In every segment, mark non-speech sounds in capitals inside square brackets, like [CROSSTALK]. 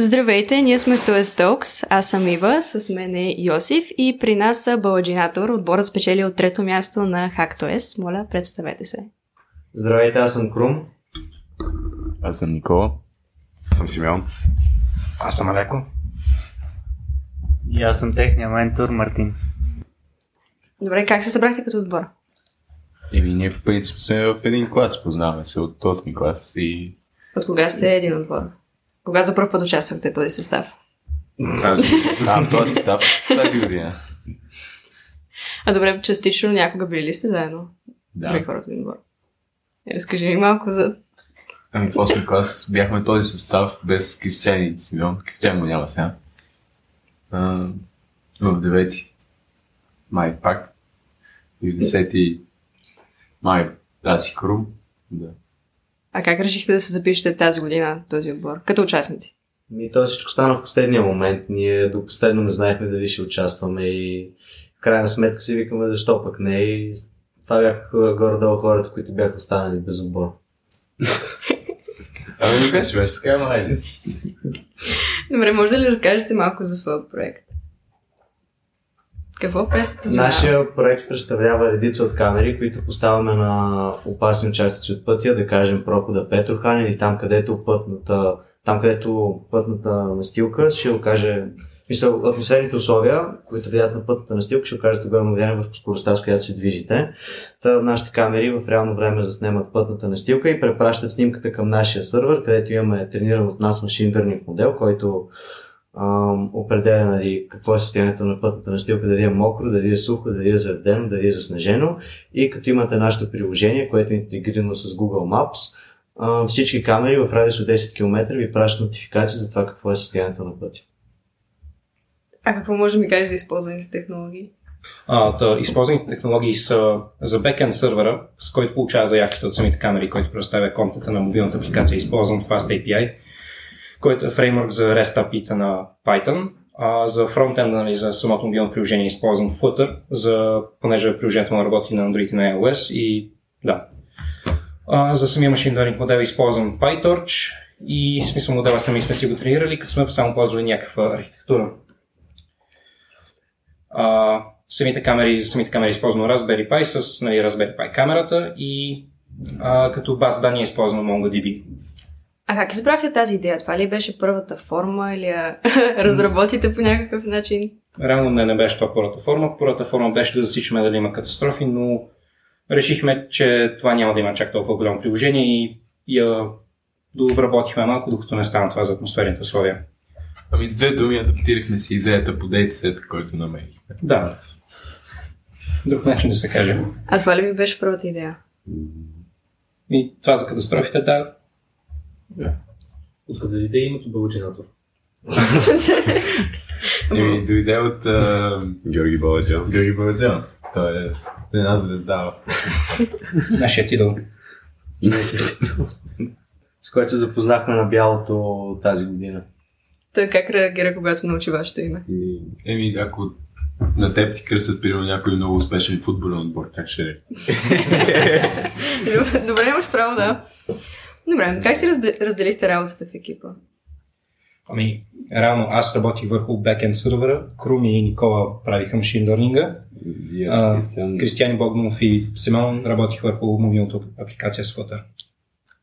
Здравейте, ние сме Toys Talks. Аз съм Ива, с мен е Йосиф и при нас са Баладжинатор, отбора спечели от трето място на HackToys. Моля, представете се. Здравейте, аз съм Крум. Аз съм Никола. Аз съм Симеон. Аз съм Алеко. И аз съм техния ментор Мартин. Добре, как се събрахте като отбор? Еми, ние по принцип сме в един клас, познаваме се от този ми клас и... От кога сте един отбор? Кога за първ път участвахте в този състав? Тази, да, в този състав тази година. А добре, частично някога били ли сте заедно? Да. Други хора от един отбор. Е, разкажи ми малко за... Ами в 8 клас бяхме този състав без Кристиан и Симеон. Кристиан го няма сега. А, в 9 май пак. И в 10 май тази Крум. Да. А как решихте да се запишете тази година този отбор? Като участници? И то всичко стана в последния момент. Ние до последно не знаехме дали ще участваме и в крайна сметка си викаме защо пък не и това бяха горе-долу хората, които бяха останали без отбор. Ами не беше, беше така, ама хайде. Добре, може да ли разкажете малко за своя проект? Какво представлява? Нашия проект представлява редица от камери, които поставяме на опасни участъци от пътя, да кажем прохода Петрохан или там където пътната, там където пътната настилка ще окаже Мисъл, атмосферните условия, които влияят на пътната настилка, ще окажат огромно влияние върху скоростта, с която се движите. Та, нашите камери в реално време заснемат пътната настилка и препращат снимката към нашия сървър, където имаме трениран от нас машин learning модел, който ам, определя нали, какво е състоянието на пътната настилка, дали е мокро, дали е сухо, дали е заведено, дали е заснежено. И като имате нашето приложение, което е интегрирано с Google Maps, а, всички камери в радиус от 10 км ви пращат нотификации за това какво е състоянието на пътя. А какво може да ми кажеш за използваните технологии? А, да, използваните технологии са за бекенд сървъра, с който получава заявките от самите камери, който предоставя контента на мобилната апликация, използван Fast API, който е фреймворк за REST API на Python. А за фронтенда, нали, за самото мобилно приложение, използван Flutter, за, понеже приложението му работи на Android и на iOS и да. А, за самия машин learning модел е използван PyTorch и в смисъл модела сами сме си го тренирали, като сме само ползвали някаква архитектура. А, самите камери, за самите камери е използвано Raspberry Pi с нали, Raspberry Pi камерата и а, като база данни е използвано MongoDB. А как избрахте тази идея? Това ли беше първата форма или я [LAUGHS] разработите по някакъв начин? Реално не, не беше това първата форма. Първата форма беше да засичаме дали има катастрофи, но решихме, че това няма да има чак толкова голямо приложение и я дообработихме малко, докато не стана това за атмосферните условия. Ами с две думи адаптирахме си идеята по дейтсета, който намерихме. Да. Друг начин да се каже. А това ли ви беше първата идея? И това за катастрофите, да. Откъде дойде името Бълджинатор? [LAUGHS] Еми, дойде от Георги Баладжан. Георги Баладжан. Той е една звезда. Нашият идол. С което се запознахме на бялото тази година. Той как реагира, когато научи вашето име? Еми, ако на теб ти кръстят, примерно, някой много успешен футболен отбор, как ще е? [LAUGHS] Добре, имаш право, да. Добре, как си разделихте работата в екипа? Ами, реално аз работих върху бекенд сървъра, Круми и Никола правиха машин лърнинга, А, Кристиан. Кристияни Богданов и Семен работих върху мобилната апликация с Flutter.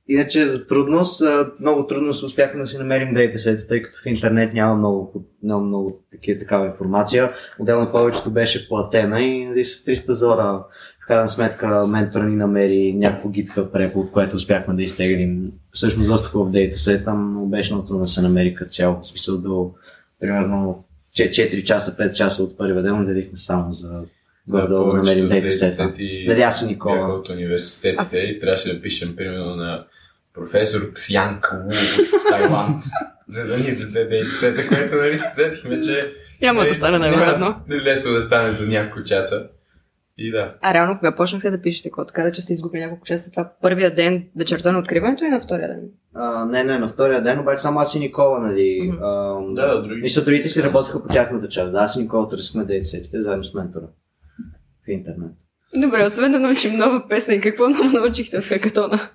Иначе за трудност, много трудно се успяхме да си намерим дейтасет, тъй като в интернет няма много, няма много такива, такава информация. Отделно повечето беше платена и нали, с 300 зора в крайна сметка ментора ни намери някакво гитка препод, което успяхме да изтеглим. Всъщност доста хубав дейтасет, там но беше много да се намери като цяло. В смисъл до примерно 4 часа, 5 часа от първия ден отделихме само за горе-долу да намерим дейтасета. Нали аз и Никола. От университетите и трябваше да пишем, примерно, на професор Ксянг Ву от [LAUGHS] Тайланд, за да ни даде дейтсета, което нали се сетихме, че Няма да стане най-вероятно. да [LAUGHS] е лесно да стане за няколко часа. И да. А реално кога почнахте да пишете код? Каза, че сте изгубили няколко часа. Това първия ден, вечерта на откриването или на втория ден? А, не, не, на втория ден, обаче само аз и Никола, нали. Мгм. а, Да, други. Мисля, другите си работеха по тяхната част. Да, аз и Никола търсихме дейтсетите заедно с ментора в интернет. Добре, освен да научим нова песен, какво много научихте от хакатона?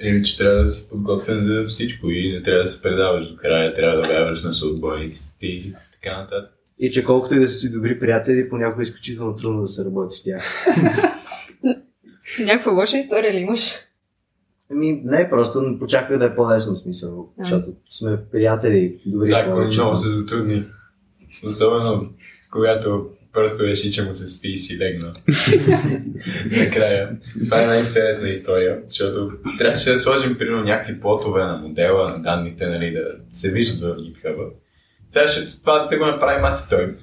Еми, че трябва да си подготвен за всичко и не трябва да се предаваш до края, трябва да вярваш на съотбойниците и така нататък. И че колкото и да са си добри приятели, понякога е изключително трудно да се работи с тях. [LAUGHS] Някаква лоша история ли имаш? Ами, не, просто почаках да е по-лесно смисъл, А. защото сме приятели, добри Да, повечето. много се затрудни. Особено когато просто реши, че му се спи и си легна. [LAUGHS] Накрая. Това е най-интересна история, защото трябваше да сложим примерно някакви плотове на модела, на данните, нали, да се виждат в GitHub. Трябваше това да го направим аз и той.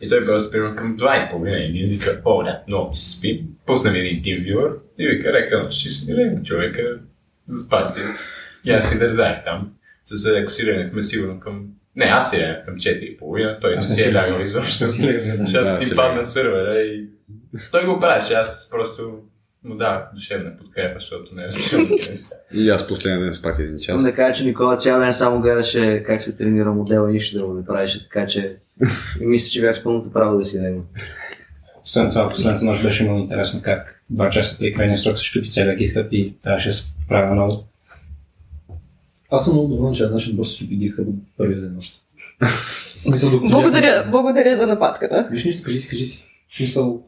И той просто примерно към 2,5 и ние вика, о, да, много ми се спи. Пусна ми един TeamViewer и вика, река, ще си легна човека, заспа си. И аз си дързах там. С леко си легнахме сигурно към... Не, аз си легнах към 4,5, той не си е лягал изобщо. Защото ти падна сървъра и... Той го правеше, аз просто му дах душевна подкрепа, защото не разбирам [LAUGHS] неща. И аз последния ден спах един час. да кажа, че Никола цял ден само гледаше как се тренира модела и нищо друго не правеше, така че [LAUGHS] и мисля, че бях с пълното право да си него. Освен това, последната нощ беше много интересно как два часа преди крайния срок се щупи целия GitHub и трябваше да се правя много. Аз съм много доволен, че една бързо ще щупи GitHub от първия ден още. В смисъл, докато Благодаря, благодаря за нападката. Виж нищо, кажи си, кажи си. В смисъл,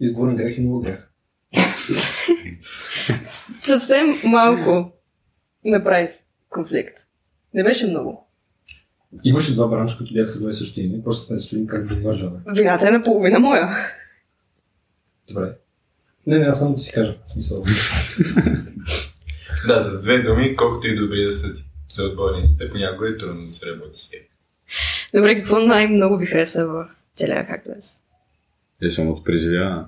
изговорен грех и много грех. [LAUGHS] Съвсем малко направих конфликт. Не беше много. Имаше два бранша, които бяха с две същи име, просто не се чудим как да ги вържаме. Вината е наполовина моя. Добре. Не, не, аз само да си кажа. В смисъл. [LAUGHS] Да, с две думи, колкото и добри да са ти съотборниците, понякога е трудно да се работи с тях. Добре, какво най-много ви хареса в целия Cactus? Е, самото преживяване.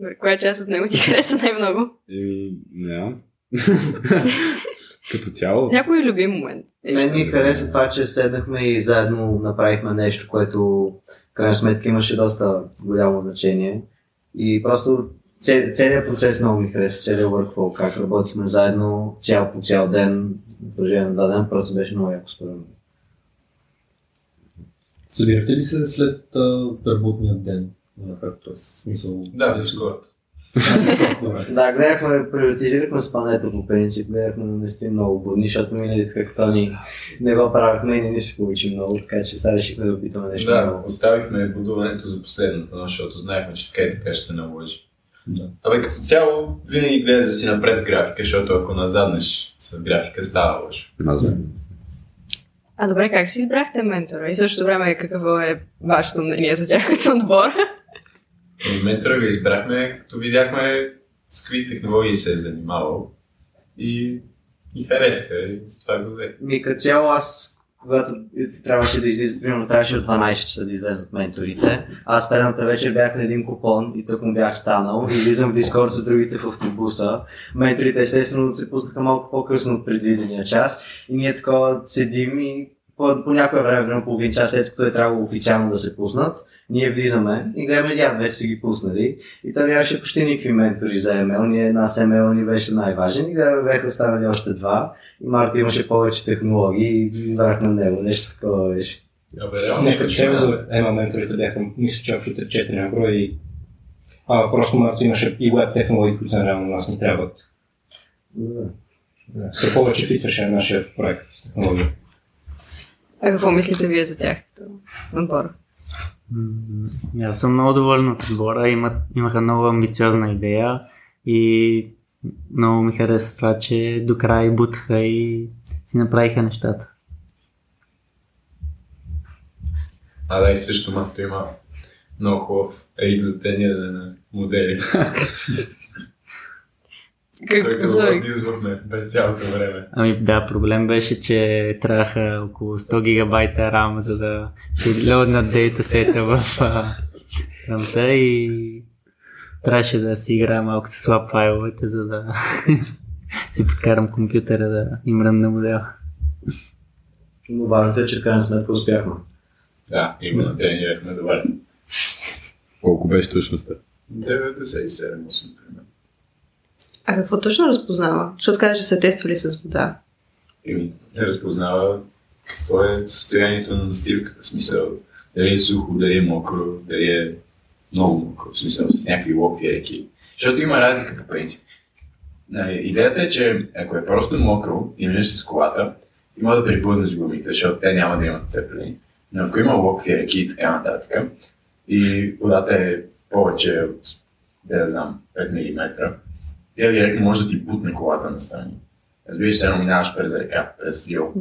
Добре, Коя част от него ти [LAUGHS] хареса най-много? Еми, не. [LAUGHS] Като цяло. Някой любим момент. Мен ми хареса това, че седнахме и заедно направихме нещо, което в крайна сметка имаше доста голямо значение. И просто цел- целият процес много ми хареса, целият workflow, как работихме заедно цял по цял ден, в продължение на ден, просто беше много яко според мен. Събирате ли се след а, работния ден? На както е смисъл. Да. Добре. Да, гледахме, приоритизирахме спането по принцип, гледахме да не стоим много будни, защото миналите хактони не го правихме и не ни се получи много, така че сега решихме да опитаме нещо Да, ново. оставихме будуването за последната нощ, защото знаехме, че така и така ще се наложи. Да. Абе, като цяло, винаги гледа да си напред с графика, защото ако назаднеш с графика, става лошо. А добре, как си избрахте ментора? И в същото време какво е вашето мнение за тях като отбор? И ментора го избрахме, като видяхме с какви технологии се е занимавал и и хареска и затова го взе. Ми като цяло аз, когато трябваше да излизат, примерно трябваше от 12 часа да излезат менторите, аз предната вечер бях на един купон и тук му бях станал и влизам в Дискорд с другите в автобуса. Менторите естествено се пуснаха малко по-късно от предвидения час и ние такова седим и по, по някое време, примерно половин час след като е трябвало официално да се пуснат, ние влизаме и гледаме, да, вече са ги пуснали. И той нямаше почти никакви ментори за ML. Ние една с ML ни беше най-важен. И гледаме, бяха останали още два. И Марта имаше повече технологии и ги избрахме него. Нещо такова беше. Абе, реално, Не, цяло почти за ема менторите бяха, мисля, че общо 4 на брой и а, просто Марто имаше и веб технологии, които реално на нас ни трябват. Все повече фитваше на нашия проект технология. А какво мислите вие за тях като отбор? М, Аз съм много доволен от отбора. Има, имаха много амбициозна идея и много ми хареса това, че до край бутаха и си направиха нещата. А да, и също Марто има много хубав рик за тениене на модели, [LAUGHS] който Какъв го той? абюзвахме през цялото време. Ами да, проблем беше, че трябваха около 100 гигабайта RAM, за да се лоднат дейтасета в а, рамта и трябваше да си играя малко с слаб файловете, за да [LAUGHS] си подкарам компютъра да им рънна модела. Но важното е, че в крайна сметка успяхме. Да, и го натренирахме добре. Колко беше точността? 97, примерно. А какво точно разпознава? Защото каза, че са тествали с вода. И не разпознава какво е състоянието на настилката. В смисъл, дали е сухо, дали е мокро, дали е много мокро. В смисъл, с някакви локви реки. Защото има разлика по принцип. Идеята е, че ако е просто мокро и минеш с колата, ти може да припуснеш гумите, защото те няма да имат цепени. Но ако има локви, реки и така нататък, и водата е повече от, да знам, 5 мм, тя директно може да ти бутне колата настрани. Разбираш, се едно минаваш през река, през Лил.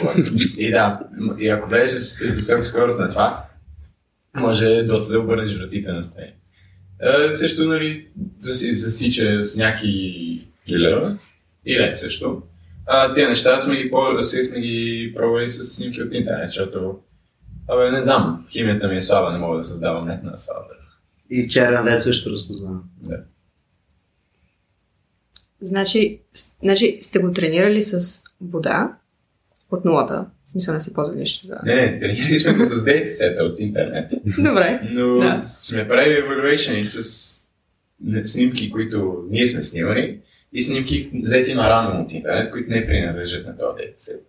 колата. И да, и ако влезеш с висока скорост на това, може доста да обърнеш вратите на страни. Е, също, нали, да си засича с някакви килера. И лед също. А, тези неща сме ги, по- сме ги пробвали с снимки от интернет, защото Абе, не знам, химията ми е слаба, не мога да създавам лед на асфалта. И черен лед също разпознавам. Значи, значи сте го тренирали с вода от нулата. В смисъл не си ползвали нищо за... Не, не, тренирали сме го с дейтсета от интернет. Добре. Но Да. сме правили evaluation и с снимки, които ние сме снимали и снимки взети на рандом от интернет, които не принадлежат на този дейтсет.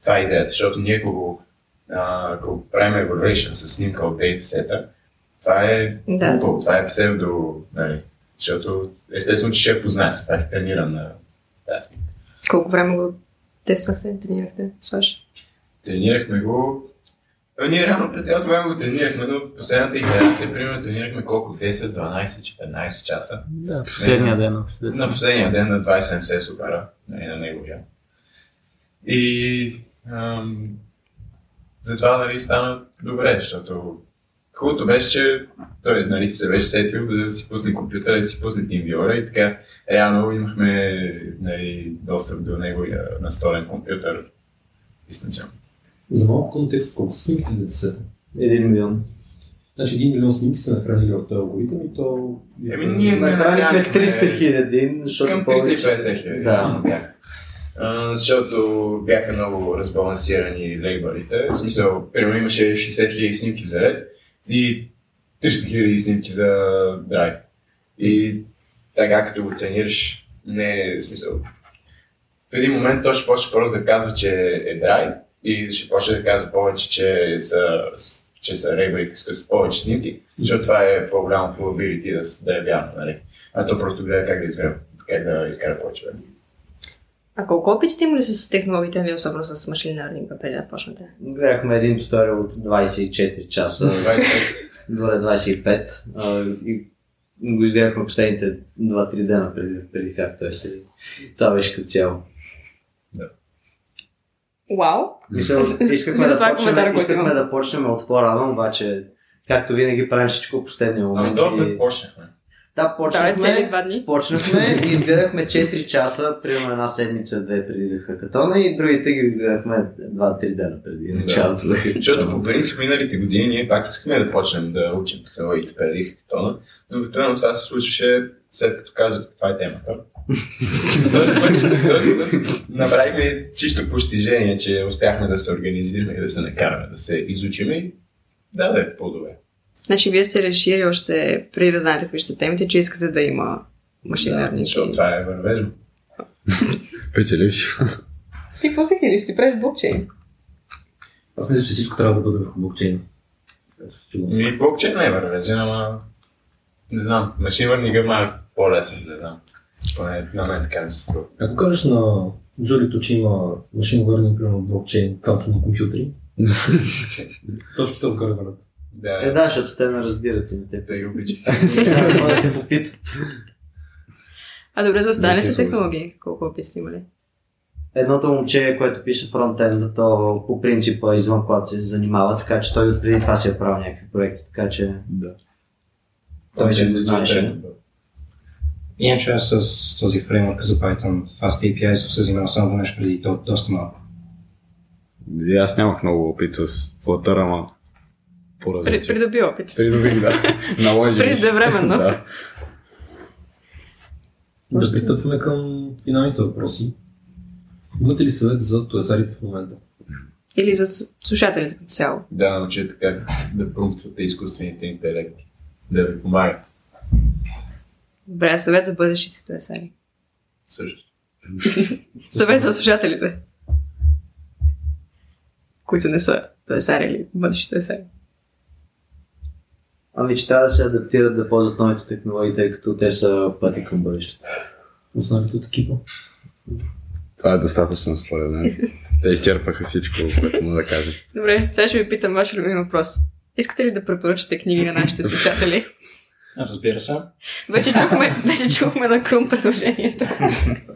Това е идеята, защото ние ако го, ако правим evaluation с снимка от дейтсета, това е Да. глупаво, това е псевдо, нали, защото естествено, че ще я познае, се пак трениран на тази. Колко време го тествахте, тренирахте с ваш? Тренирахме го. А, Ние реално през цялото време го тренирахме, но последната итерация, примерно, тренирахме колко? 10, 12, 14 часа. Да, последния ден. взето. На последния ден на 2070 супера, нали, на неговия. И ам, затова нали, стана добре, защото хубавото беше, че той нали, се беше сетил да си пусне компютъра, да си пусне TeamViewer и така реално имахме нали, достъп до неговия настолен компютър дистанционно. За малко контекст, колко са снимките на десета? Един милион. Значи един милион снимки са нахранили в този алгоритъм и то... Еми, ние не Нахранихме нахранихме 300 хиляди, защото Към повече... 350 хиляди Да. бяха. А, защото бяха много разбалансирани лейбърите. В смисъл, примерно имаше 60 хиляди снимки за ред и 300 хиляди снимки за драйв. И така като го тренираш, не е смисъл. В един момент той ще почне просто да казва, че е драйв и ще почне да казва повече, че са, че са рейбърите с повече снимки, защото това е по-голямо probability да, да е вярно, нали? А то просто гледа как да избере, как да изкара повече време. А колко опит сте имали с технологиите, нали, особено с машин learning, преди да почнете? Гледахме един туториал от 24 часа, 25 добре 25, а, и го изгледахме последните 2-3 дена преди, преди както е си. Това беше като цяло. Вау! [LAUGHS] Мисля, искахме, да е почнем, искахме да почнем от по-рано, обаче както винаги правим всичко в последния Ами момент. то и... почнахме. Да, цели почнахме, два дни. почнахме [LAUGHS] и изгледахме 4 часа, примерно една седмица, две преди да хакатона и другите ги изгледахме 2-3 дена преди Да. началото да Защото по принцип миналите години ние пак искахме да почнем да учим технологиите преди хакатона, но обикновено това се случваше след като казват каква е темата. този път, този път направихме чисто постижение, че успяхме да се организираме и да се накараме да се изучим и да, да е по-добре. Значи вие сте решили още преди да знаете какви ще са темите, че искате да има машин Да, защото това е вървежно. [LAUGHS] Печелиш. Ти какво се хилиш? Ти правиш блокчейн. Аз мисля, че всичко трябва да бъде върху блокчейн. И блокчейн не е вървежен, ама не знам, машин learning е малко по-лесен, не знам. Поне на мен така не се струва. Ако кажеш на Джулито, че има машин learning, примерно блокчейн, квантовни компютри, точно това горе върнат. Да, Е, да, защото те не разбират и не те ги обичам. Трябва да те попитат. А добре, за останалите са технологии, колко опит сте имали? Едното момче, което пише фронтенда, то по принципа извън когато се занимава, така че той преди това си е правил някакви проекти, така че Да. той си го знаеше. Иначе аз с този фреймворк за Python, Fast API съм се занимавал само веднъж преди то доста малко. И аз нямах много опит с Flutter, ама по-различен. придоби опит. Придобих, да. [LAUGHS] Наложи. Преждевременно. Да. Да пристъпваме към финалните въпроси. Имате ли съвет за туесарите в момента? Или за слушателите като цяло. Да научите как да промптвате изкуствените интелекти. Да ви помагат Добре, съвет за бъдещите туесари. също. [LAUGHS] Съвет за слушателите. Които не са туесари или бъдещи туесари. Ами, че трябва да се адаптират да ползват новите технологии, тъй като те са пъти към бъдещето. останалите от екипа. Това е достатъчно според мен. Те изчерпаха всичко, което мога да кажа. Добре, сега ще ви питам ваш любим въпрос. Искате ли да препоръчате книги на нашите слушатели? Разбира се. Вече чухме, вече чухме на Крум предложението.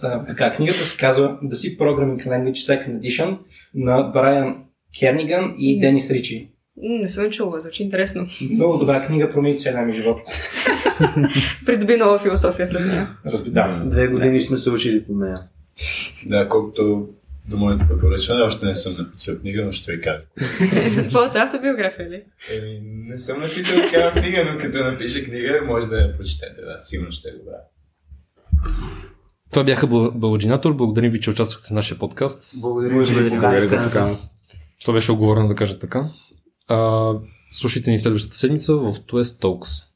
Та, така, книгата се казва The C Programming Language Second Edition на Брайан Керниган и Денис Ричи. Не съм чула, звучи интересно. Много добра книга, промени целия ми живот. [LAUGHS] Придоби нова философия след нея. Разби... Да. Две години сме се учили по нея. Да, колкото до моето препоръчване, още не съм написал книга, но ще ви кажа. [LAUGHS] Е автобиография ли? Еми, не съм написал такава книга, но като напиша книга, може да я прочетете. Да, сигурно ще е добра. Това бяха Бал- Баладжинатор. Благодарим ви, че участвахте в нашия подкаст. Благодаря, че ни Благодаря за поканихте. покана. Това беше оговорено да кажа така. Слушайте ни следващата седмица в Twist Talks.